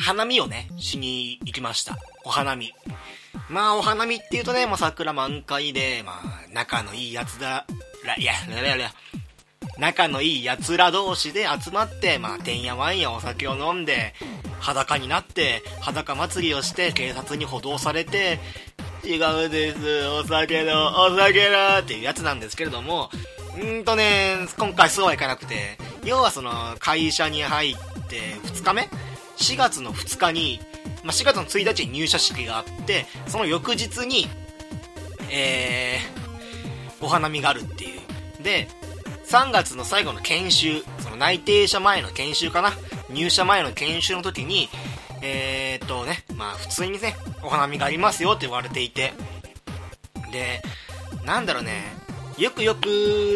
花見をね、しに行きました。お花見。まあ、お花見って言うとね、もう桜満開で、まあ、仲のいいやつだ、ら、いや、ららら、仲のいい奴ら同士で集まって、まあ、てんやわんやお酒を飲んで、裸になって、裸祭りをして、警察に補導されて、違うです、お酒の、お酒のっていうやつなんですけれども、んーとね、今回そうはいかなくて、要はその、会社に入って2日目 ?4 月の2日に、まあ、4月の1日に入社式があって、その翌日に、えー、お花見があるっていう。で、3月の最後の研修、その内定者前の研修かな？入社前の研修の時に、えー、っとね、まあ普通にね、お花見がありますよって言われていて、で、なんだろうね、よくよく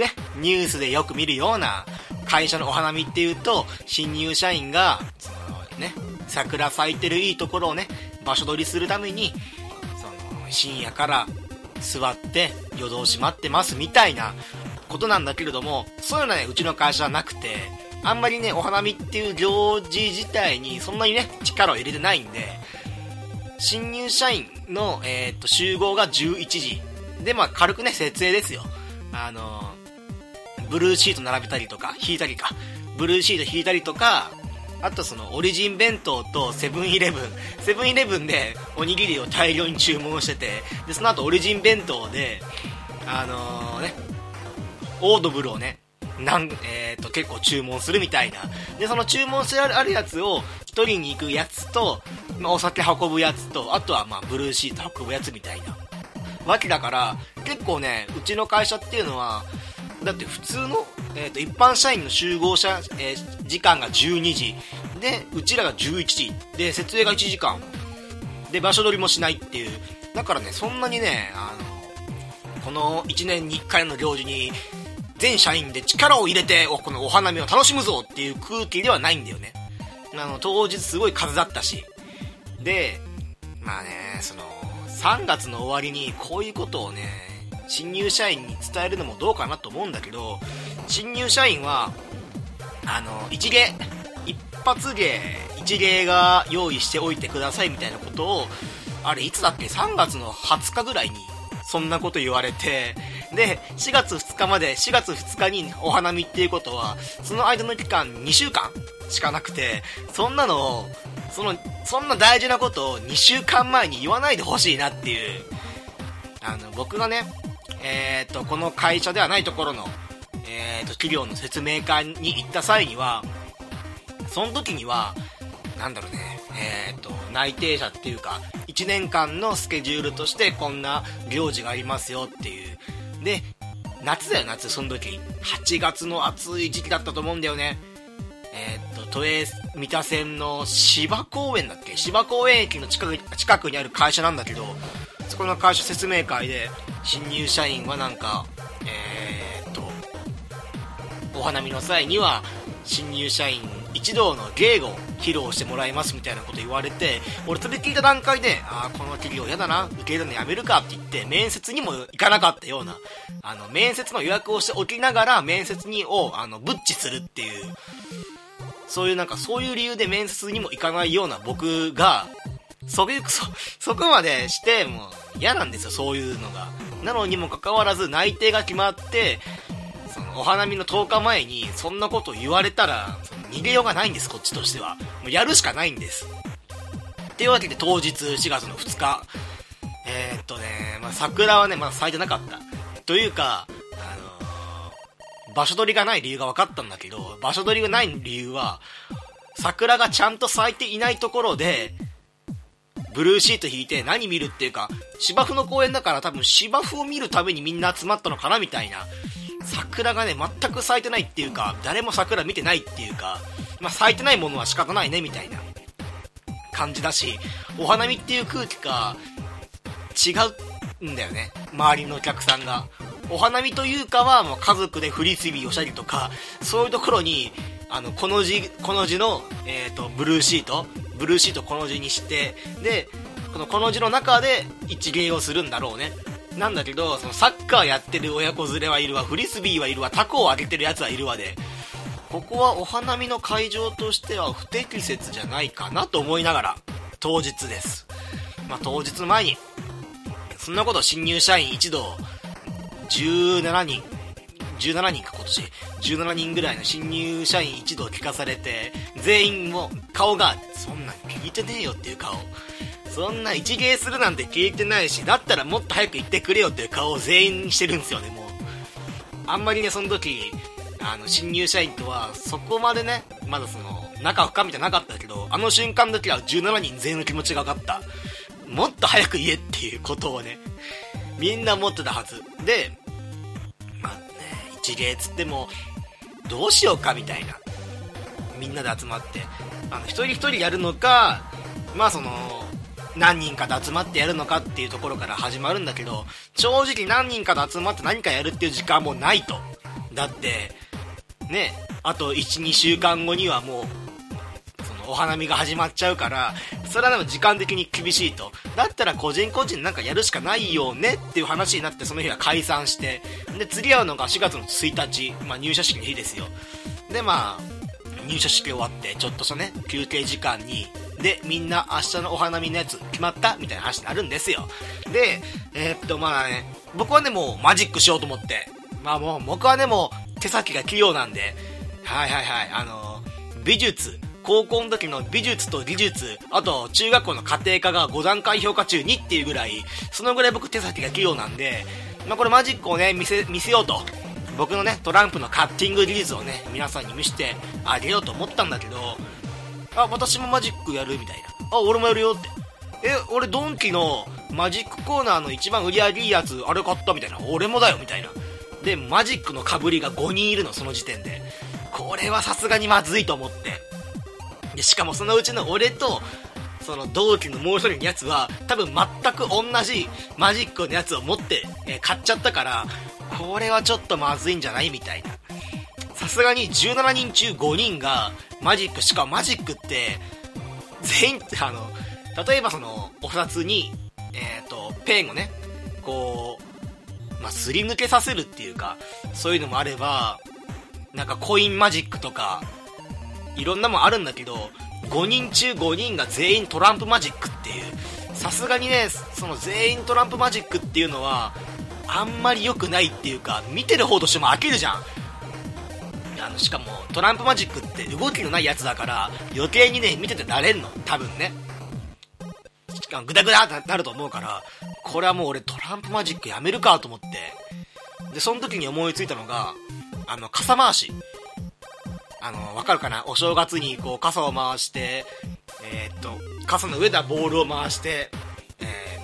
ね、ニュースでよく見るような会社のお花見っていうと、新入社員が、そのね、桜咲いてるいいところをね、場所取りするために、その、深夜から座って夜通し待ってますみたいなことなんだけれども、そういうのはね、うちの会社はなくて、あんまりね、お花見っていう行事自体にそんなにね、力を入れてないんで、新入社員の、えー、っと、集合が11時。で、まあ、軽くね、設営ですよ。あのブルーシート並べたりとか、引いたりか。ブルーシート引いたりとか、あとそのオリジン弁当とセブンイレブン、セブンイレブンでおにぎりを大量に注文してて、で、その後オリジン弁当で、あのー、ね、オードブルをね、なん、えー、と、結構注文するみたいな。で、その注文してあるやつを、取りに行くやつと、まあ、お酒運ぶやつと、あとはまあ、ブルーシート運ぶやつみたいな。わけだから、結構ね、うちの会社っていうのは、だって普通の、えー、と一般社員の集合者、えー、時間が12時。でうちらが11時。で設営が1時間。で場所取りもしないっていう。だからねそんなにねあのこの1年に1回の行事に全社員で力を入れてこのお花見を楽しむぞっていう空気ではないんだよね。あの当日すごい風だったし。でまあねその3月の終わりにこういうことをね新入社員に伝えるのもどうかなと思うんだけど新入社員はあの一芸一発芸一芸が用意しておいてくださいみたいなことをあれいつだっけ？3月の20日ぐらいにそんなこと言われてで4月2日まで4月2日にお花見っていうことはその間の期間2週間しかなくてそんなのをそのそんな大事なことを2週間前に言わないでほしいなっていう。あの僕がねえーと、この会社ではないところの、えーと、企業の説明会に行った際にはその時にはなんだろうねえーと、内定者っていうか1年間のスケジュールとしてこんな行事がありますよっていう。で夏だよ夏その時。8月の暑い時期だったと思うんだよね。えー、っと都営三田線の芝公園だっけ？芝公園駅の近く近くにある会社なんだけどそこの会社説明会で新入社員はなんかえー、っとお花見の際には新入社員一同の芸を披露してもらいますみたいなこと言われて俺それ聞いた段階でああこの企業嫌だな受け入れるのやめるかって言って面接にも行かなかったようなあの面接の予約をしておきながら面接にをあのブッチするっていうそういうなんかそういう理由で面接にも行かないような僕がそそそこまでしてもう嫌なんですよそういうのが。なのにもかかわらず内定が決まってそのお花見の10日前にそんなこと言われたら逃げようがないんですこっちとしては。もうやるしかないんです。っていうわけで当日4月の2日。えー、っとね、まあ、桜はねまだ咲いてなかった。というかあのー、場所取りがない理由が分かったんだけど場所取りがない理由は桜がちゃんと咲いていないところでブルーシート引いて何見るっていうか、芝生の公園だから多分芝生を見るためにみんな集まったのかなみたいな。桜がね、全く咲いてないっていうか、誰も桜見てないっていうか、まあ、咲いてないものは仕方ないねみたいな感じだし、お花見っていう空気が違うんだよね。周りのお客さんが。お花見というかはもう家族でフリスビーをしたりとか、そういうところに、あの、この字、この字の、えっ、ー、と、ブルーシート、ブルーシートこの字にしてでこのこの字の中で一芸をするんだろうね。なんだけどそのサッカーやってる親子連れはいるわ。フリスビーはいるわ。タコをあげてるやつはいるわで。ここはお花見の会場としては不適切じゃないかなと思いながら、当日です。まあ、当日前に、そんなこと新入社員一同、17人、17人か今年、17人ぐらいの新入社員一同聞かされて、全員も顔が、そんなん聞いてねえよっていう顔。そんな一芸するなんて聞いてないし、だったらもっと早く言ってくれよっていう顔を全員してるんですよね、もう。あんまりね、その時、あの、新入社員とは、そこまでね、まだその、仲深みじゃなかったけど、あの瞬間だけは17人全員の気持ちが分かった。もっと早く言えっていうことをね、みんな思ってたはず。で、一芸つっても、どうしようかみたいな。みんなで集まって、あの、一人一人やるのか、まあその、何人かで集まってやるのかっていうところから始まるんだけど、正直何人かで集まって何かやるっていう時間もないと。だって、ね、あと1、2週間後にはもう、お花見が始まっちゃうから、それはでも時間的に厳しいと。だったら個人個人なんかやるしかないよねっていう話になってその日は解散して、で、釣り合うのが4月の1日、まあ入社式の日ですよ。で、まあ、入社式終わって、ちょっとしたね、休憩時間に、で、みんな明日のお花見のやつ決まった？みたいな話になるんですよ。で、えー、っと、まあね、僕はね、もうマジックしようと思って、まあもう、僕はね、もう手先が器用なんで、はいはいはい、あのー、美術、高校の時の美術と技術、あと中学校の家庭科が5段階評価中2っていうぐらい、そのぐらい僕手先が器用なんで、まあこれマジックをね、見せ、見せようと。僕のね、トランプのカッティング技術をね、皆さんに見せてあげようと思ったんだけど、あ、私もマジックやるみたいな。あ、俺もやるよって。え、俺ドンキのマジックコーナーの一番売り上げいいやつ、あれ買ったみたいな。俺もだよみたいな。で、マジックのかぶりが5人いるの、その時点で。これはさすがにまずいと思って。で、しかもそのうちの俺と、その同期のもう一人のやつは、多分全く同じマジックのやつを持って、え、買っちゃったから、これはちょっとまずいんじゃないみたいな。さすがに17人中5人がマジック、しかもマジックって、全員、あの、例えばその、お札に、えっ、ー、と、ペンをね、こう、まあ、すり抜けさせるっていうか、そういうのもあれば、なんかコインマジックとか、いろんなもんあるんだけど、5人中5人が全員トランプマジックっていう、さすがにね、その全員トランプマジックっていうのは、あんまり良くないっていうか、見てる方としても飽きるじゃん。あの、しかも、トランプマジックって動きのないやつだから、余計にね、見てて慣れんの。多分ね。グダグダってなると思うから、これはもう俺トランプマジックやめるかと思って。で、その時に思いついたのが、あの、傘回し。あの、わかるかな？お正月にこう傘を回して、えー、っと、傘の上ではボールを回して、え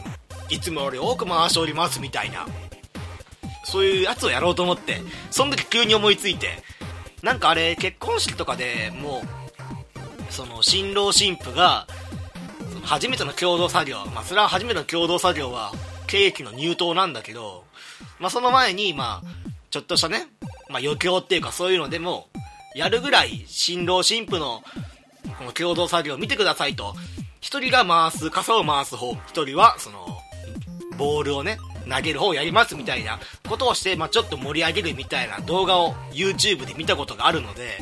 ー、いつもより多く回しておりますみたいな。そういうやつをやろうと思って、その時急に思いついて、なんかあれ、結婚式とかでもう、その、新郎新婦が、初めての共同作業、まあ、それは初めての共同作業は、ケーキの入刀なんだけど、まあ、その前に、まあ、ちょっとしたね、まあ、余興っていうかそういうのでも、やるぐらい新郎新婦のこの共同作業を見てくださいと。一人が回す、傘を回す方、一人はその、ボールをね、投げる方をやりますみたいなことをして、まあ、ちょっと盛り上げるみたいな動画を YouTube で見たことがあるので、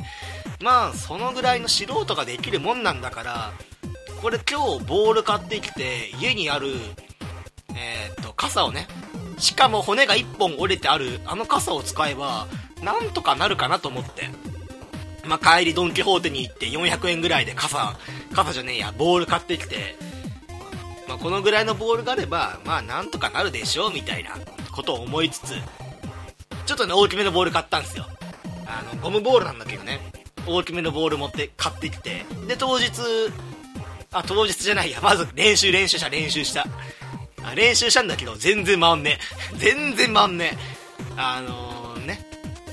まあ、そのぐらいの素人ができるもんなんだから、これ今日ボール買ってきて、家にある、えー、っと、傘をね、しかも骨が1本折れてあるあの傘を使えば、なんとかなるかなと思って。まあ、帰りドン・キホーテに行って400円ぐらいで傘、傘じゃねえや、ボール買ってきて、まあ、このぐらいのボールがあれば、まあ、なんとかなるでしょう、みたいなことを思いつつ、ちょっとね、大きめのボール買ったんですよ。あの、ゴムボールなんだけどね、大きめのボール持って買ってきて、で、当日、あ、当日じゃないや、まず練習練習した練習した。あ練習したんだけど、全然回んね。全然回んね。あのー、ね、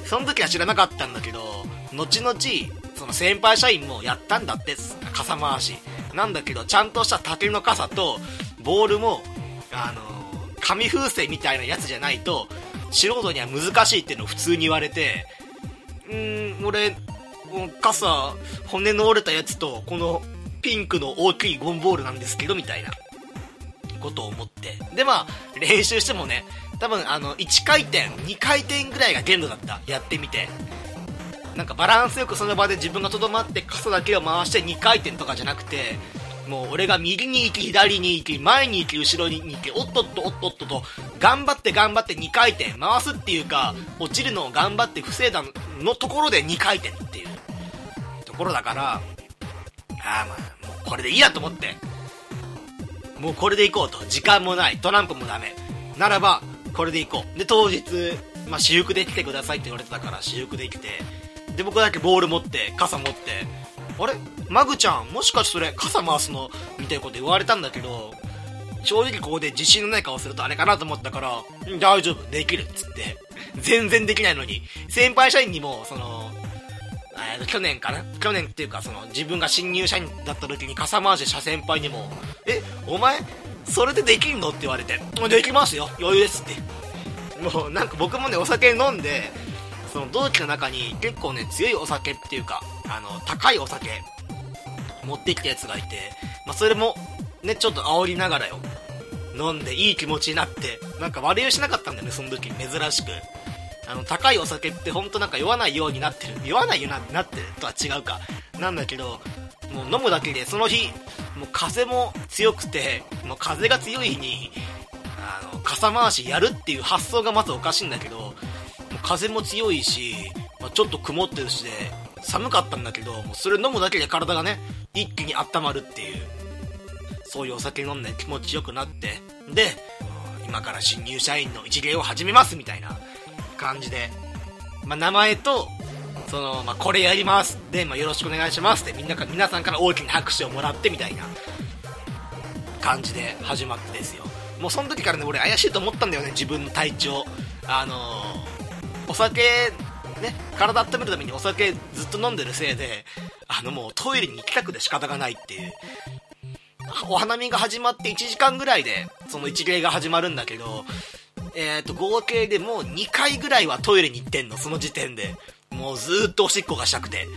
その時は知らなかったんだけど、後々、その先輩社員もやったんだって、傘回し。なんだけど、ちゃんとした竹の傘と、ボールも、あの、紙風船みたいなやつじゃないと、素人には難しいっていうのを普通に言われて、うん、俺、傘、骨の折れたやつと、このピンクの大きいゴンボールなんですけど、みたいなことを思って。で、まあ、練習してもね、多分、あの、1回転、2回転ぐらいが限度だった。やってみて。なんかバランスよくその場で自分がとどまって傘だけを回して2回転とかじゃなくてもう俺が右に行き左に行き前に行き後ろに行きおっとっとおっとっとと頑張って頑張って2回転回すっていうか落ちるのを頑張って防いだのところで2回転っていうところだからああまあもうこれでいいやと思ってもうこれで行こうと時間もないトランプもダメならばこれで行こうで当日、まあ、私服で来てくださいって言われてたから私服で来てで僕だけボール持って傘持って。あれ？マグちゃんもしかしてそれ傘回すの？みたいなこと言われたんだけど正直ここで自信のない顔するとあれかなと思ったから大丈夫。できるっつって。全然できないのに。先輩社員にもその、去年かな？去年っていうかその自分が新入社員だった時に傘回しした先輩にもえお前それでできんの？って言われてできますよ。余裕ですって。もうなんか僕もねお酒飲んでその同期の中に結構ね強いお酒っていうかあの高いお酒持ってきたやつがいて、まあ、それもねちょっと煽りながらよ飲んでいい気持ちになってなんか悪酔いしなかったんだよねその時珍しく。あの高いお酒ってほんとなんか酔わないようになってる。酔わないようになってるとは違うか。なんだけどもう飲むだけでその日もう風も強くてもう風が強い日にあの傘回しやるっていう発想がまずおかしいんだけど風も強いし、まあ、ちょっと曇ってるしで寒かったんだけどもうそれ飲むだけで体がね一気に温まるっていうそういうお酒飲んで気持ちよくなってで今から新入社員の一芸を始めますみたいな感じで、まあ、名前と、その、まあ、これやりますで、まあ、よろしくお願いしますってみんなか、皆さんから大きな拍手をもらってみたいな感じで始まってですよ。もうその時からね、俺怪しいと思ったんだよね、自分の体調。あの、お酒、ね、体温めるためにお酒ずっと飲んでるせいで、あのもうトイレに行きたくて仕方がないっていう。お花見が始まって1時間ぐらいで、その一芸が始まるんだけど、えっ、ー、と、合計でもう2回ぐらいはトイレに行ってんの、その時点で。もうずっとおしっこがしたくて。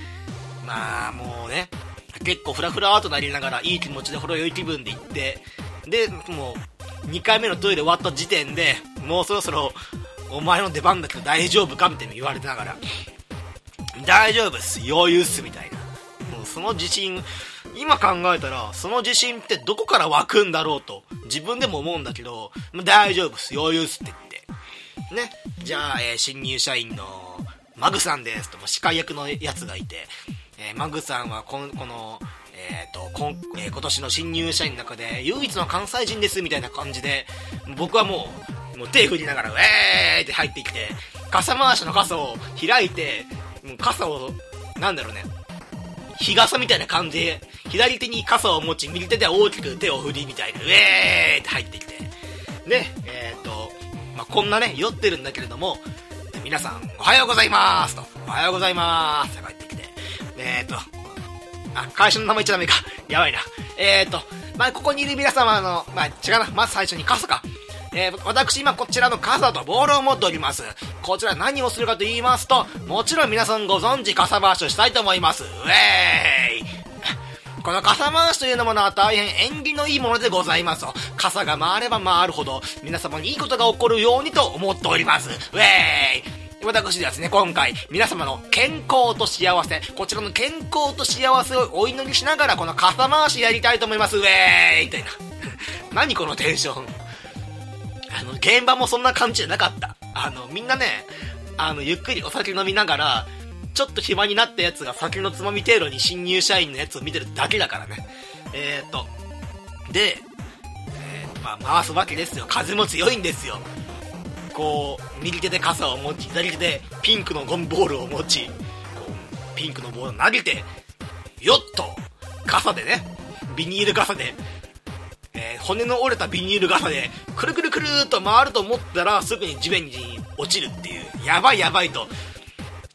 まあ、もうね、結構フラフラーとなりながら、いい気持ちでほろ酔い気分で行って、で、もう、2回目のトイレ終わった時点で、もうそろそろ、お前の出番だけど大丈夫かみたいに言われてながら、大丈夫っす、余裕っす、みたいな。もうその自信、今考えたら、その自信ってどこから湧くんだろうと、自分でも思うんだけど、大丈夫っす、余裕っすって言って。ね。じゃあ、えー、新入社員のマグさんですと、司会役のやつがいて、えー、マグさんはこの、この、えーとこんえー、今年の新入社員の中で唯一の関西人ですみたいな感じで僕はもうもう手振りながらウェーイって入ってきて傘回しの傘を開いてもう傘をなんだろうね日傘みたいな感じで、左手に傘を持ち、右手で大きく手を振りみたいな、ウェーって入ってきて、で、えっ、と、まあ、こんなね、酔ってるんだけれども、皆さん、おはようございますと、おはようございますって帰ってきて、えっ、と、あ、会社の名前言っちゃダメか。やばいな。えっ、と、まあ、ここにいる皆様の、まあ、違うな。まず最初に傘か。えー、私今こちらの傘とボールを持っております。こちら何をするかと言いますと、もちろん皆さんご存知傘回しをしたいと思います。ウェーイ この傘回しというのものは大変縁起のいいものでございます。傘が回れば回るほど、皆様にいいことが起こるようにと思っております。ウェーイ私ですね、今回、皆様の健康と幸せ、こちらの健康と幸せをお祈りしながら、この傘回しやりたいと思います。ウェーイみたいな。何このテンション。あの、現場もそんな感じじゃなかった。あの、みんなね、あの、ゆっくりお酒飲みながら、ちょっと暇になったやつが酒のつまみ程度に新入社員のやつを見てるだけだからね。えー、っと、で、えー、まあ、回すわけですよ。風も強いんですよ。こう、右手で傘を持ち、左手でピンクのゴムボールを持ち、こう、ピンクのボールを投げて、よっと、傘でね、ビニール傘でえー、骨の折れたビニール傘でくるくるくるっと回ると思ったらすぐに地面に落ちるっていう。やばいやばいと。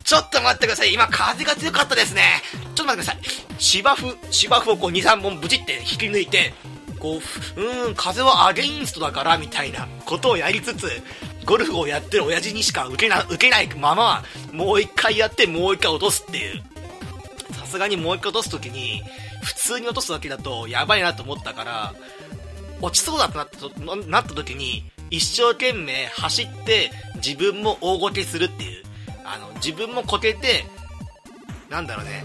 ちょっと待ってください。今風が強かったですね。ちょっと待ってください。芝生芝生をこう23本ブチって引き抜いてこううーん風はアゲインストだからみたいなことをやりつつゴルフをやってる親父にしか受けな受けないままもう一回やってもう一回落とすっていう。さすがにもう一回落とす時に普通に落とすだけだとやばいなと思ったから落ちそうだってなったなった時に一生懸命走って自分も大ごけするっていうあの自分もこけてなんだろうね、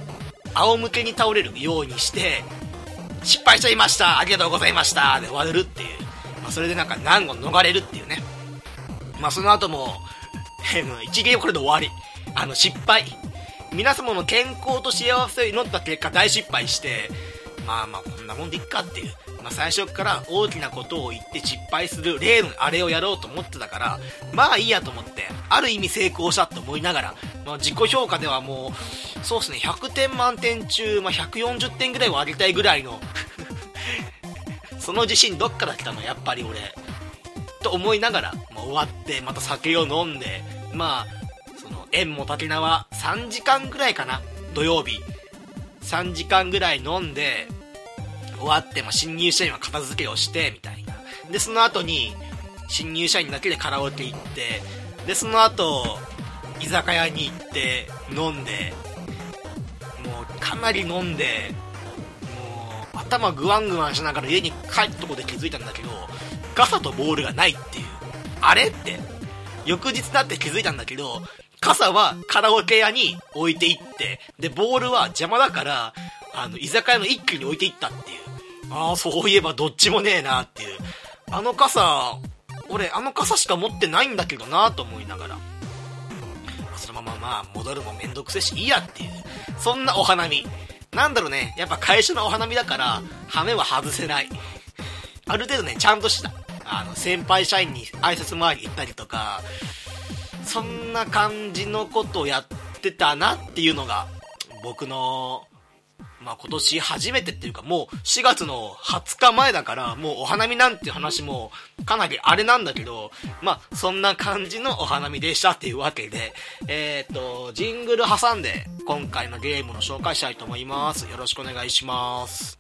仰向けに倒れるようにして、失敗しちゃいましたありがとうございましたで終わるっていう。まあ、それでなんか難を逃れるっていうね。まあ、その後も、一芸これで終わり。あの、失敗。皆様の健康と幸せを祈った結果大失敗して、まあまあこんなもんでいっかっていう。まあ、最初から大きなことを言って失敗する例のあれをやろうと思ってたから、まあいいやと思って、ある意味成功したと思いながら、まあ、自己評価ではもう、そうですね、100点満点中、まあ、140点ぐらいを上げたいぐらいの その自信どっから来たのやっぱり俺。と思いながら、まあ、終わって、また酒を飲んで、まあ、その、縁も竹縄3時間ぐらいかな、土曜日。3時間ぐらい飲んで、終わって、まあ、新入社員は片付けをして、みたいな。で、その後に、新入社員だけでカラオケ行って、で、その後、居酒屋に行って、飲んで、もう、かなり飲んで、もう、頭グワングワンしながら家に帰ったとこで気づいたんだけど、傘とボールがないっていう。あれって。翌日だって気づいたんだけど、傘はカラオケ屋に置いていって、で、ボールは邪魔だから、あの、居酒屋の一気に置いていったっていう。ああ、そういえばどっちもねえなっていう。あの傘、俺、あの傘しか持ってないんだけどなと思いながら。そのまままあ、戻るもめんどくせえし、いいやっていう。そんなお花見。なんだろうね、やっぱ会社のお花見だから、羽目は外せない。ある程度ね、ちゃんとした。あの、先輩社員に挨拶回り行ったりとか、そんな感じのことをやってたなっていうのが、僕のまあ、今年初めてっていうかもう4月の20日前だからもうお花見なんて話もかなりあれなんだけど、まあ、そんな感じのお花見でしたっていうわけで、えっ、と、ジングル挟んで今回のゲームの紹介したいと思います。よろしくお願いします。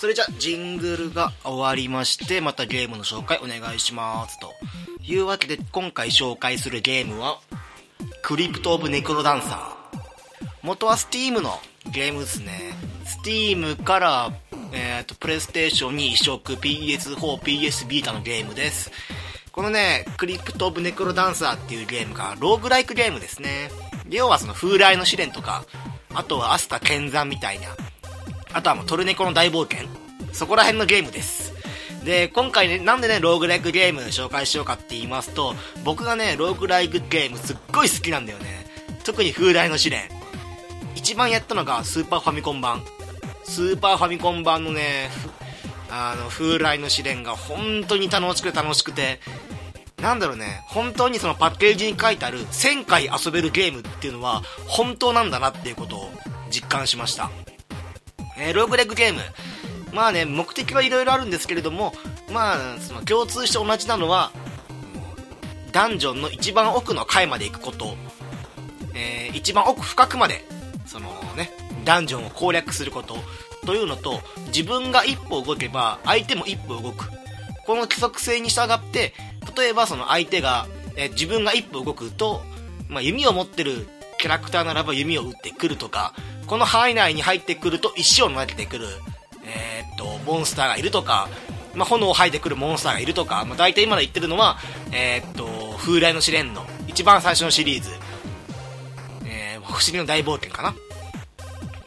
それじゃ、ジングルが終わりまして、またゲームの紹介お願いします。というわけで、今回紹介するゲームは、クリプト・オブ・ネクロダンサー。元は Steam のゲームですね。Steam から、えっ、ー、と、プレイステーションに移植 PS4、PS ビータのゲームです。このね、クリプト・オブ・ネクロダンサーっていうゲームが、ローグライクゲームですね。要はその風来の試練とか、あとはアスタ剣山みたいな、あとはもうトルネコの大冒険。そこら辺のゲームです。で、今回ね、なんでね、ローグライクゲーム紹介しようかって言いますと、僕がね、ローグライクゲームすっごい好きなんだよね。特に風来の試練。一番やったのがスーパーファミコン版。スーパーファミコン版のね、あの、風来の試練が本当に楽しくて楽しくて、なんだろうね、本当にそのパッケージに書いてある1000回遊べるゲームっていうのは本当なんだなっていうことを実感しました。えー、ローグレッグゲーム。まあね、目的はいろいろあるんですけれども、まあ、その共通して同じなのは、ダンジョンの一番奥の階まで行くこと、えー、一番奥深くまで、そのね、ダンジョンを攻略すること、というのと、自分が一歩動けば、相手も一歩動く。この規則性に従って、例えばその相手が、えー、自分が一歩動くと、まあ、弓を持ってるキャラクターならば弓を撃ってくるとか、この範囲内に入ってくると石を投げてくる、えー、っと、モンスターがいるとか、まあ、炎を吐いてくるモンスターがいるとか、まあ、大体今の言ってるのは、えー、っと、風来の試練の一番最初のシリーズ、えー、不思議の大冒険かな？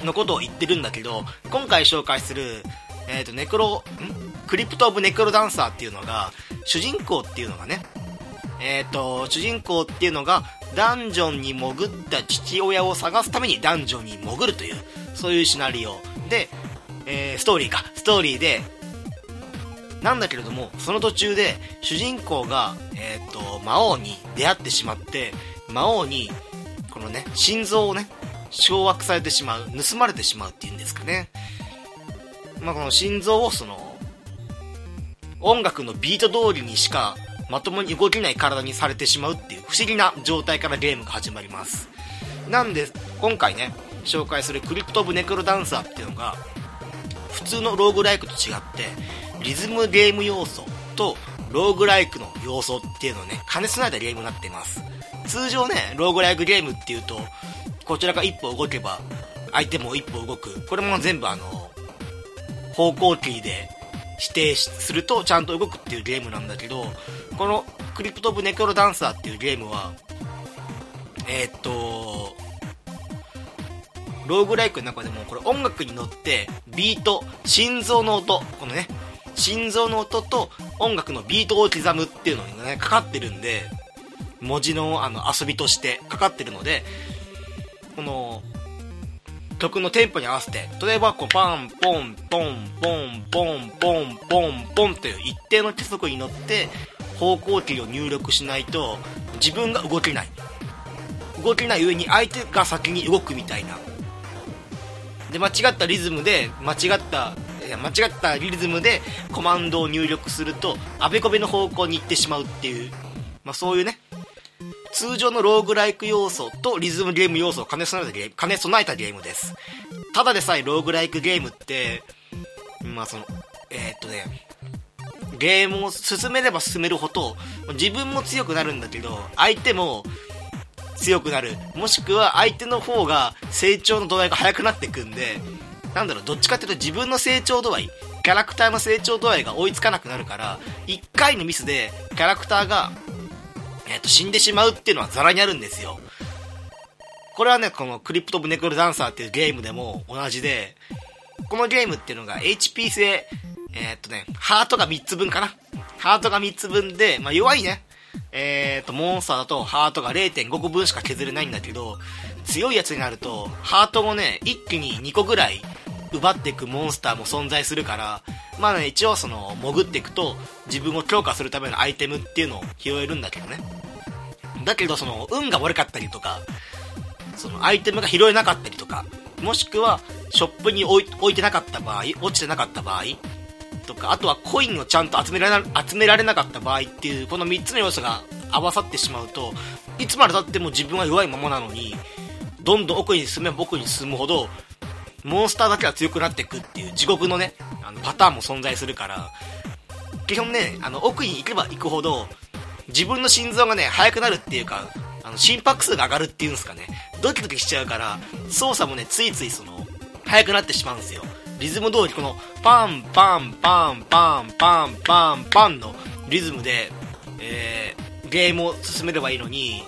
のことを言ってるんだけど、今回紹介する、えっ、と、ネクロ、ん？クリプト・オブ・ネクロダンサーっていうのが、主人公っていうのがね、えっ、と、主人公っていうのが、ダンジョンに潜った父親を探すためにダンジョンに潜るという、そういうシナリオ。で、えー、ストーリーか、ストーリーで、なんだけれども、その途中で、主人公が、えっ、ー、と、魔王に出会ってしまって、魔王に、このね、心臓をね、掌握されてしまう、盗まれてしまうっていうんですかね。まあ、この心臓をその、音楽のビート通りにしかまともに動けない体にされてしまうっていう不思議な状態からゲームが始まります。なんで、今回ね、紹介するクリプト・オブ・ネクロダンサーっていうのが、普通のローグライクと違って、リズムゲーム要素とローグライクの要素っていうのをね、兼ね備えたゲームになっています。通常ね、ローグライクゲームっていうと、こちらが一歩動けば、相手も一歩動く。これも全部あの、方向キーで指定するとちゃんと動くっていうゲームなんだけど、このクリプト・オブ・ネクロダンサーっていうゲームは、えー、っと、ローグライクの中でもこれ音楽に乗ってビート、心臓の音、このね、心臓の音と音楽のビートを刻むっていうのがね、かかってるんで、文字のあの遊びとしてかかってるので、この曲のテンポに合わせて、例えばこうパン、ポン、ポン、ポン、ポン、ポン、ポン、ポンという一定の規則に乗って方向キーを入力しないと自分が動けない。動けない上に相手が先に動くみたいな。で、間違ったリズムで、間違った、いや間違ったリズムでコマンドを入力すると、あべこべの方向に行ってしまうっていう、まあそういうね、通常のローグライク要素とリズムゲーム要素を兼ね備えたゲーム、兼ね備えたゲームです。ただでさえローグライクゲームって、まあその、えー、っとね、ゲームを進めれば進めるほど、自分も強くなるんだけど、相手も強くなる。もしくは相手の方が成長の度合いが速くなっていくんで、なんだろう、どっちかっていうと自分の成長度合い、キャラクターの成長度合いが追いつかなくなるから、1回のミスでキャラクターがえ、ー、と、死んでしまうっていうのはザラにあるんですよ。これはね、このクリプト・ブ・ネクル・ダンサーっていうゲームでも同じで、このゲームっていうのが HP 性、えー、っとね、ハートが3つ分かな。ハートが3つ分で、まあ、弱いね。えー、っと、モンスターだとハートが0.5個分しか削れないんだけど、強いやつになると、ハートもね、一気に2個ぐらい奪っていくモンスターも存在するから、まあね、一応その、潜っていくと、自分を強化するためのアイテムっていうのを拾えるんだけどね。だけど、その、運が悪かったりとか、その、アイテムが拾えなかったりとか、もしくは、ショップに置いてなかった場合、落ちてなかった場合、とか、あとはコインをちゃんと集められな集められなかった場合っていう、この3つの要素が合わさってしまうと、いつまでたっても自分は弱いままなのに、どんどん奥に進めば奥に進むほど、モンスターだけは強くなっていくっていう地獄のね、あのパターンも存在するから、基本ね、あの奥に行けば行くほど、自分の心臓がね、速くなるっていうか、あの心拍数が上がるっていうんですかね、ドキドキしちゃうから、操作もね、ついついその、速くなってしまうんですよ。リズム通りこの、パンパンパンパンパンパンパンのリズムで、えー、ゲームを進めればいいのに、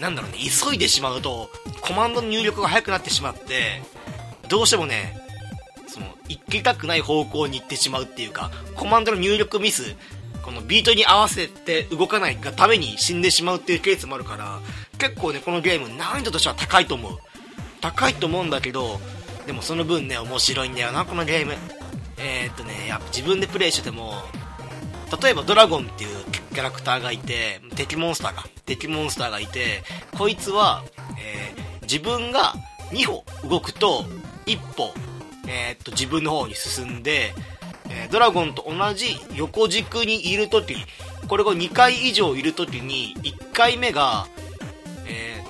なんだろうね、急いでしまうと、コマンドの入力が速くなってしまって、どうしてもね、その、行きたくない方向に行ってしまうっていうか、コマンドの入力ミス、このビートに合わせて動かないがために死んでしまうっていうケースもあるから、結構ね、このゲーム難易度としては高いと思う。高いと思うんだけど、でもその分ね、面白いんだよな、このゲーム。えー、っとね、やっぱ自分でプレイしてても、例えばドラゴンっていうキャラクターがいて、敵モンスターが、敵モンスターがいて、こいつは、えー、自分が2歩動くと、一歩、えー、っと、自分の方に進んで、え、ドラゴンと同じ横軸にいるとき、これが2回以上いるときに、1回目が、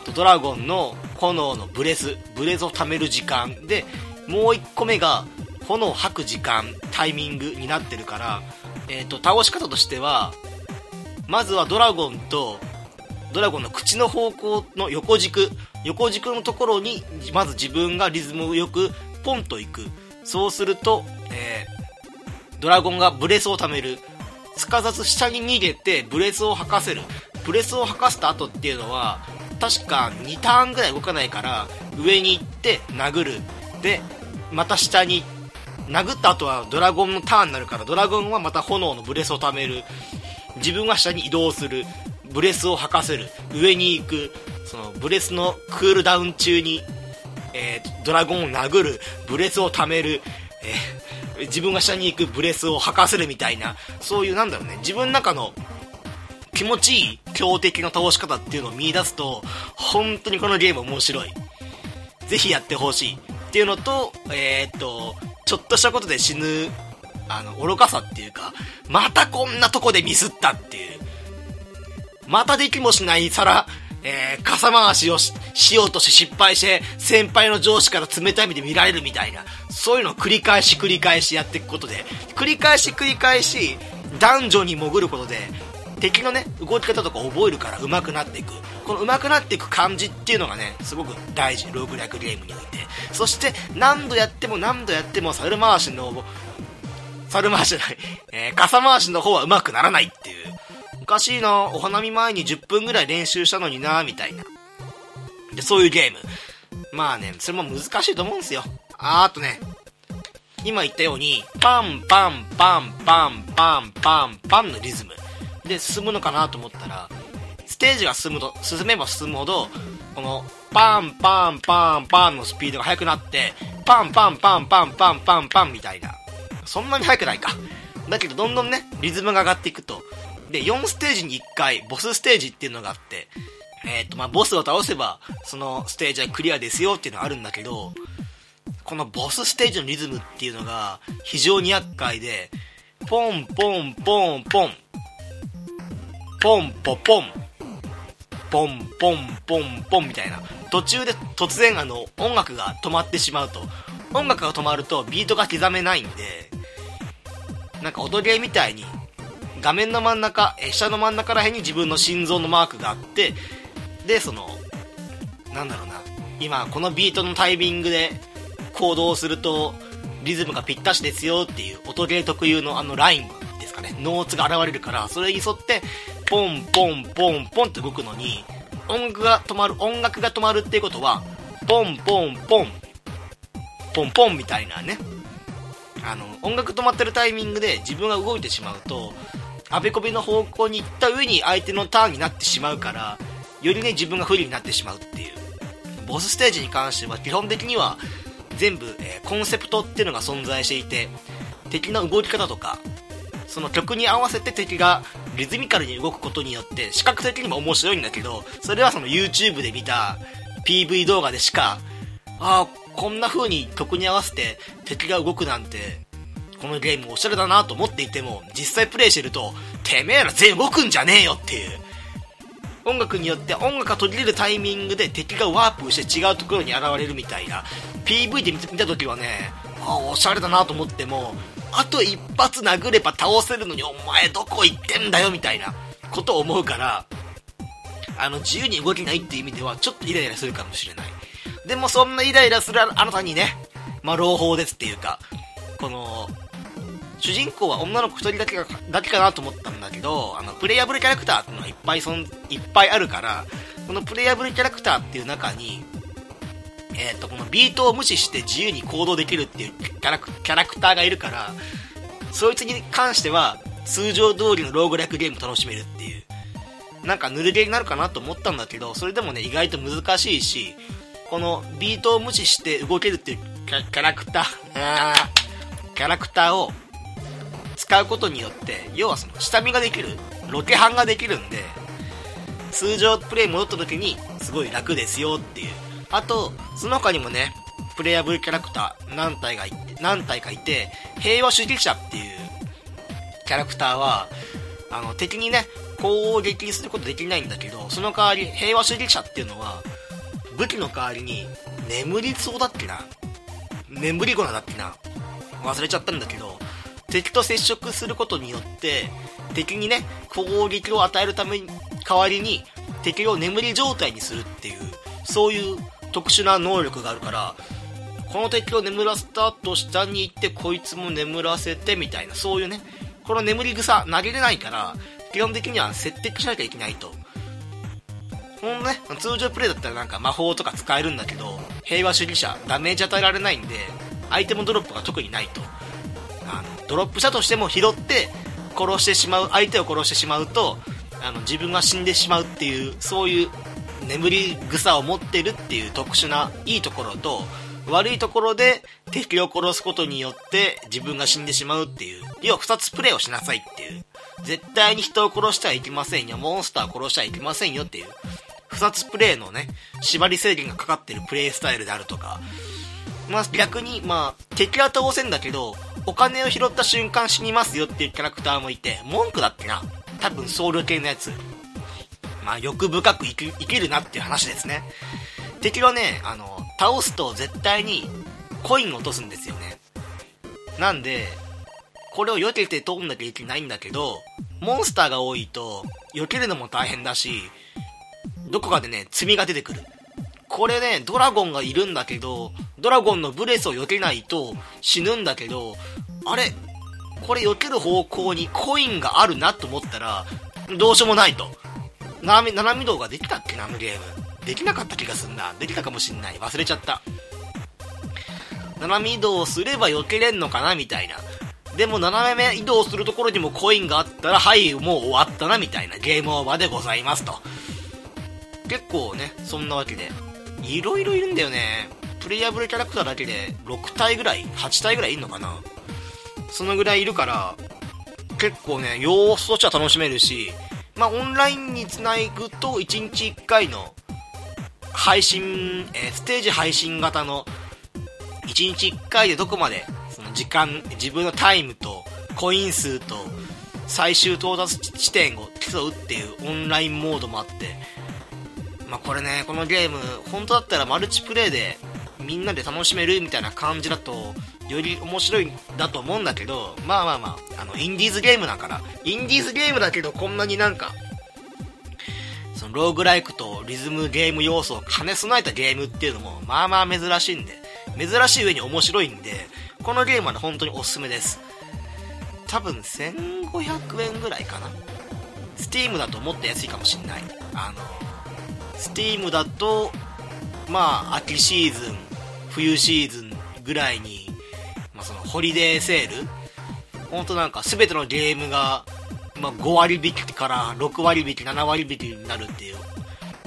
と、ドラゴンの炎のブレス、ブレスを貯める時間で、もう1個目が、炎を吐く時間、タイミングになってるから、えっと、倒し方としては、まずはドラゴンと、ドラゴンの口の方向の横軸、横軸のところにまず自分がリズムよくポンと行く。そうすると、えー、ドラゴンがブレスを貯める。すかさず下に逃げてブレスを吐かせる。ブレスを吐かせた後っていうのは確か2ターンぐらい動かないから上に行って殴る。でまた下に殴った後はドラゴンのターンになるからドラゴンはまた炎のブレスを貯める。自分は下に移動する。ブレスを吐かせる。上に行く。そのブレスのクールダウン中に、えー、ドラゴンを殴る。ブレスを貯める、えー、自分が下に行く。ブレスを吐かせるみたいな。そういうなんだろうね。自分の中の気持ちいい強敵の倒し方っていうのを見出すと本当にこのゲーム面白い。ぜひやってほしいっていうのとえー、っとちょっとしたことで死ぬあの愚かさっていうかまたこんなとこでミスったっていう。またできもしない皿えー、傘回しをしようとして失敗して、先輩の上司から冷たい目で見られるみたいな、そういうのを繰り返し繰り返しやっていくことで、繰り返し繰り返し、男女に潜ることで、敵のね、動き方とか覚えるから上手くなっていく。この上手くなっていく感じっていうのがね、すごく大事、ローグライクゲームにおいて。そして、何度やっても何度やっても、猿回しの猿回しじゃない、えー、傘回しの方は上手くならないっていう。おかしいな、お花見前に10分ぐらい練習したのにな、みたいな。で、そういうゲーム。まあね、それも難しいと思うんですよ。ああとね、今言ったようにパン、パンパンパンパンパンパンパンのリズムで進むのかなと思ったら、ステージが進むと、進めば進むほど、この、パンパンパンパンのスピードが速くなって、パンパンパンパンパンパンパンみたいな。そんなに速くないか。だけど、どんどんね、リズムが上がっていくと。で、4ステージに1回、ボスステージっていうのがあって、えっ、ー、と、まあ、ボスを倒せば、そのステージはクリアですよっていうのがあるんだけど、このボスステージのリズムっていうのが非常に厄介で、ポンポンポンポン、ポンポポン、ポンポンポンポンみたいな。途中で突然あの音楽が止まってしまうと、音楽が止まるとビートが刻めないんで、なんか踊り絵みたいに画面の真ん中、え下の真ん中ら辺に自分の心臓のマークがあって、で、その、なんだろうな、今このビートのタイミングで行動すると、リズムがぴったしですよっていう音ゲー特有のあのラインですかね、ノーツが現れるから、それに沿って、ポンポンポンポンって動くのに、音楽が止まる、音楽が止まるっていうことは、ポンポンポン、ポンポンみたいなね、あの、音楽止まってるタイミングで自分が動いてしまうと、あべこべの方向に行った上に相手のターンになってしまうから、よりね、自分が不利になってしまうっていう。ボスステージに関しては基本的には全部、えー、コンセプトっていうのが存在していて、敵の動き方とか、その曲に合わせて敵がリズミカルに動くことによって視覚的にも面白いんだけど、それはその YouTube で見た PV 動画でしか、ああ、こんな風に曲に合わせて敵が動くなんて、このゲームおしゃれだなと思っていても、実際プレイしてると、てめえら全員動くんじゃねえよっていう。音楽によって音楽が途切れるタイミングで敵がワープして違うところに現れるみたいな PV で見た時はねあおしゃれだなと思ってもあと一発殴れば倒せるのにお前どこ行ってんだよみたいなことを思うからあの自由に動けないっていう意味ではちょっとイライラするかもしれない。でもそんなイライラするあなたにねまあ朗報ですっていうかこの主人公は女の子1人だけだけかなと思ったんだけど、あの、プレイヤブルキャラクターっていうのがいっぱいそん、いっぱいあるから、このプレイヤブルキャラクターっていう中に、えっ、ー、と、このビートを無視して自由に行動できるっていうキャラクキャラクターがいるから、そいつに関しては、通常通りのローグライクゲーム楽しめるっていう。なんかぬるゲーになるかなと思ったんだけど、それでもね、意外と難しいし、このビートを無視して動けるっていうキャラクター、キャラクターを使うことによって要はその下見ができるロケハンができるんで通常プレイ戻った時にすごい楽ですよっていうあとその他にもねプレイヤブルキャラクター何体がい何体かいて平和主義者っていうキャラクターはあの敵にね攻撃することできないんだけどその代わり平和主義者っていうのは武器の代わりに眠りそうだっけな眠り粉だっけな忘れちゃったんだけど敵と接触することによって敵にね攻撃を与えるために代わりに敵を眠り状態にするっていうそういう特殊な能力があるからこの敵を眠らせた後下に行ってこいつも眠らせてみたいなそういうねこの眠り草投げれないから基本的には設定しなきゃいけないと。このね通常プレイだったらなんか魔法とか使えるんだけど平和主義者ダメージ与えられないんでアイテムドロップが特にないと。あのドロップしたとしても拾って殺してしまう相手を殺してしまうとあの自分が死んでしまうっていうそういう眠り草を持ってるっていう特殊ないいところと悪いところで敵を殺すことによって自分が死んでしまうっていう要は2つプレイをしなさいっていう絶対に人を殺してはいけませんよモンスターを殺してはいけませんよっていう2つプレイのね縛り制限がかかってるプレイスタイルであるとかまあ逆にまあ敵は倒せんだけどお金を拾った瞬間死にますよっていうキャラクターもいて、文句だってな。多分僧侶系のやつ。まあ、欲深く生きるなっていう話ですね。敵はね、あの、倒すと絶対にコイン落とすんですよね。なんで、これを避けて通んなきゃいけないんだけど、モンスターが多いと、避けるのも大変だし、どこかでね、積みが出てくる。これね、ドラゴンがいるんだけど、ドラゴンのブレスを避けないと死ぬんだけど、あれこれ避ける方向にコインがあるなと思ったら、どうしようもないと。斜め、斜め動ができたっけ？な、あのゲーム。できなかった気がすんな。できたかもしんない。忘れちゃった。斜め移動すれば避けれんのかな？みたいな。でも斜め移動するところにもコインがあったら、はい、もう終わったなみたいなゲームオーバーでございますと。結構ね、そんなわけで。いろいろいるんだよね。プレイヤブルキャラクターだけで6体ぐらい ?8 体ぐらいいんのかな？そのぐらいいるから、結構ね、様子としては楽しめるし、まあ、オンラインにつなぐと1日1回の配信、えー、ステージ配信型の1日1回でどこまでその時間、自分のタイムとコイン数と最終到達地点を競うっていうオンラインモードもあって、まあ、これね、このゲーム、本当だったらマルチプレイでみんなで楽しめるみたいな感じだと、より面白いんだと思うんだけど、まあまあまあ、あの、インディーズゲームだから、インディーズゲームだけどこんなになんか、そのローグライクとリズムゲーム要素を兼ね備えたゲームっていうのも、まあまあ珍しいんで、珍しい上に面白いんで、このゲームは、ね、本当におすすめです。多分1500円ぐらいかな。スティームだともっと安いかもしんない。あの、スティームだと、まあ、秋シーズン、冬シーズンぐらいにまあ、そのホリデーセール？本当なんか全てのゲームが、まあ、5割引きから6割引き7割引きになるっていう。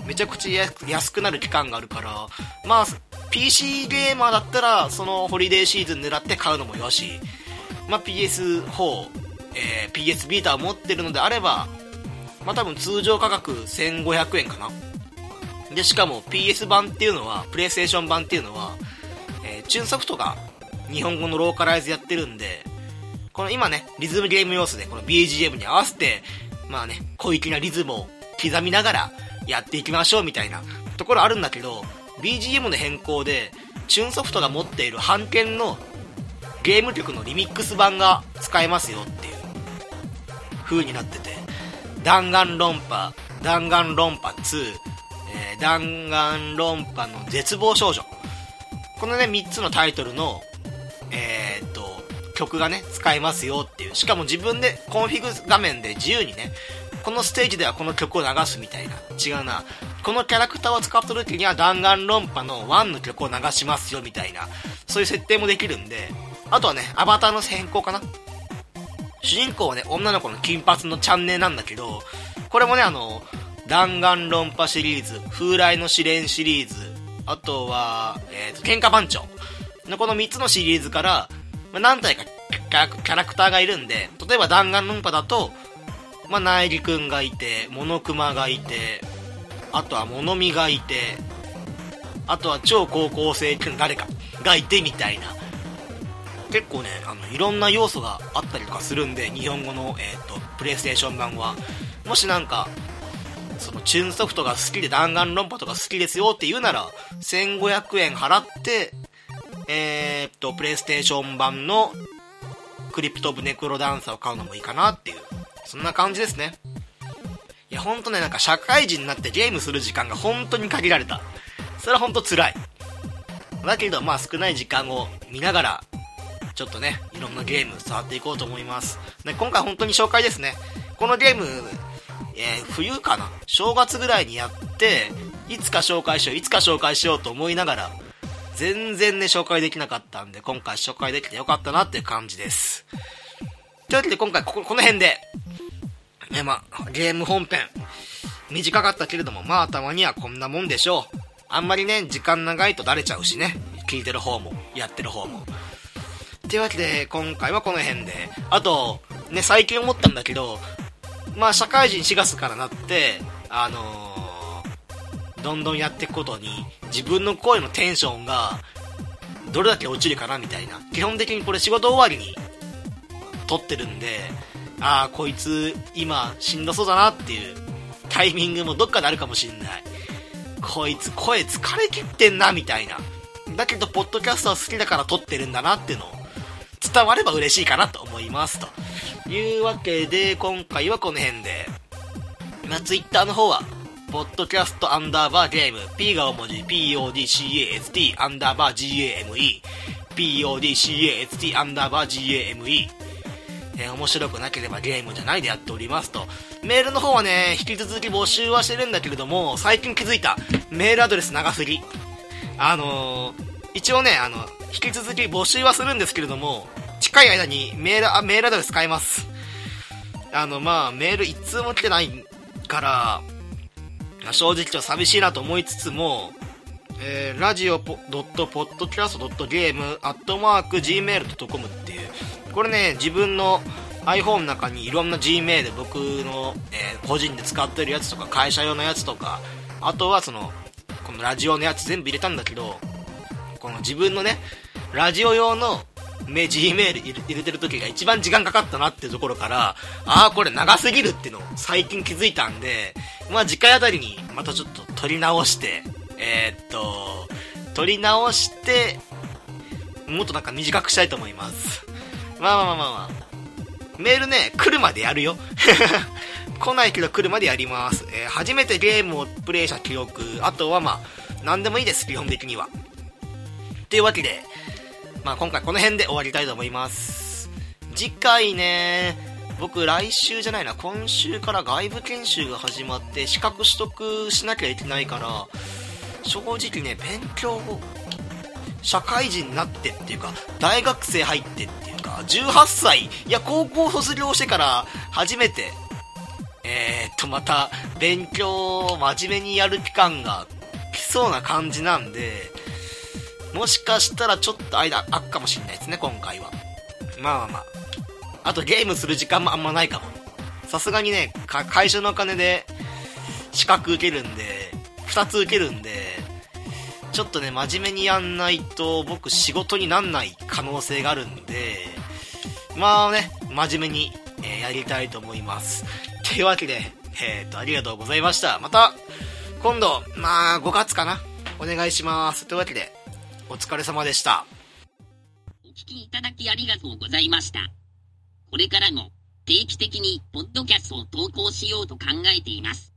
めちゃくちゃ安くなる期間があるから。まあ PC ゲーマーだったらそのホリデーシーズン狙って買うのもよし、まあ、PS4、えー、PS ビーター持ってるのであればまあ多分通常価格1500円かな。でしかも PS 版っていうのはプレイステーション版っていうのは、えー、チューンソフトが日本語のローカライズやってるんで、この今ね、リズムゲーム要素で、この BGM に合わせて、まあね、小粋なリズムを刻みながらやっていきましょうみたいなところあるんだけど、BGM の変更で、チューンソフトが持っている版権のゲーム曲のリミックス版が使えますよっていう風になってて、弾丸論破、弾丸論破2、えー、弾丸論破の絶望少女。このね、3つのタイトルのえー、っと、曲がね、使えますよっていう。しかも自分でコンフィグ画面で自由にね、このステージではこの曲を流すみたいな。違うな。このキャラクターを使った時にはダンガンロンパの1の曲を流しますよみたいな。そういう設定もできるんで。あとはね、アバターの変更かな。主人公はね、女の子の金髪のちゃんねーなんだけど、これもね、あの、ダンガンロンパシリーズ、風来のシレンシリーズ、あとは、えっ、ー、と、喧嘩番長。この3つのシリーズから、ま、何体かキャラクターがいるんで、例えば弾丸論破だと、まあ、苗木くんがいて、モノクマがいて、あとは物見がいて、あとは超高校生くん誰かがいてみたいな。結構ね、あの、いろんな要素があったりとかするんで、日本語の、えっ、ー、と、プレイステーション版は。もしなんか、その、チューンソフトが好きで弾丸論破とか好きですよって言うなら、1500円払って、えー、っと、プレイステーション版のクリプト・ブ・ネクロダンサーを買うのもいいかなっていう、そんな感じですね。いや、ほんとね、なんか社会人になってゲームする時間が本当に限られた。それは本当辛い。だけど、まあ少ない時間を見ながら、ちょっとね、いろんなゲーム触っていこうと思います。で、今回本当に紹介ですね。このゲーム、えー、冬かな？正月ぐらいにやって、いつか紹介しよう、いつか紹介しようと思いながら、全然ね、紹介できなかったんで、今回紹介できてよかったなっていう感じです。というわけで今回ここ、この辺で、ね、まあ、ゲーム本編、短かったけれども、まあ、たまにはこんなもんでしょう。あんまりね、時間長いとだれちゃうしね。聞いてる方も、やってる方も。というわけで、今回はこの辺で。あと、ね、最近思ったんだけど、まあ、社会人4月からなって、あのーどんどんやっていくことに、自分の声のテンションが、どれだけ落ちるかなみたいな。基本的にこれ仕事終わりに撮ってるんで、ああ、こいつ今しんどそうだなっていうタイミングもどっかであるかもしんない。こいつ声疲れきってんなみたいな。だけど、ポッドキャストは好きだから撮ってるんだなっていうのを伝われば嬉しいかなと思います。というわけで、今回はこの辺で。まあ、Twitter の方はポッドキャストアンダーバーゲーム、P が大文字、PODCAST アンダーバー GAME、PODCAST アンダーバー GAME。えー面白くなければゲームじゃないでやっておりますと。メールの方はね、引き続き募集はしてるんだけれども、最近気づいた。メールアドレス長すぎ。あのー一応ね、あの、引き続き募集はするんですけれども、近い間にメール、あ、メールアドレス変えます。あの、まあ、メール一通も来てないから、正直と寂しいなと思いつつも、えー、ラジオポドットポッドキャストドットゲームアットマーク Gmail.com っていう、これね、自分の iPhone の中にいろんな Gmail で、僕の、えー個人で使ってるやつとか、会社用のやつとか、あとはその、このラジオのやつ全部入れたんだけど、この自分のね、ラジオ用のメ Gmail 入れてる時が一番時間かかったなっていうところから、ああ、これ長すぎるっていうのを最近気づいたんで、まあ次回あたりにまたちょっと撮り直して、えーっと、撮り直して、もっとなんか短くしたいと思います。まあまあまあまあまあ。メールね、来るまでやるよ。来ないけど来るまでやります。えー初めてゲームをプレイした記憶、あとはまあ、何でもいいです、基本的には。というわけで、まあ今回この辺で終わりたいと思います。次回ね、僕来週じゃないな、今週から外部研修が始まって資格取得しなきゃいけないから、正直ね、勉強を、社会人になってっていうか、大学生入ってっていうか、18歳、いや高校卒業してから初めて、えー、っとまた勉強を真面目にやる期間が来そうな感じなんで、もしかしたらちょっと間空くかもしれないですね、今回は。まあまあまあ。あとゲームする時間もあんまないかも。さすがにね、会社のお金で資格受けるんで、2つ受けるんで、ちょっとね、真面目にやんないと僕仕事になんない可能性があるんで、まあね、真面目に、えーやりたいと思います。というわけで、えー、と、ありがとうございました。また、今度、まあ、5月かな。お願いします。というわけで、お疲れ様でした。お聞きいただきありがとうございました。これからも定期的にポッドキャストを投稿しようと考えています。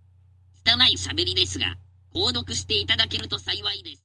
拙い喋りですが、購読していただけると幸いです。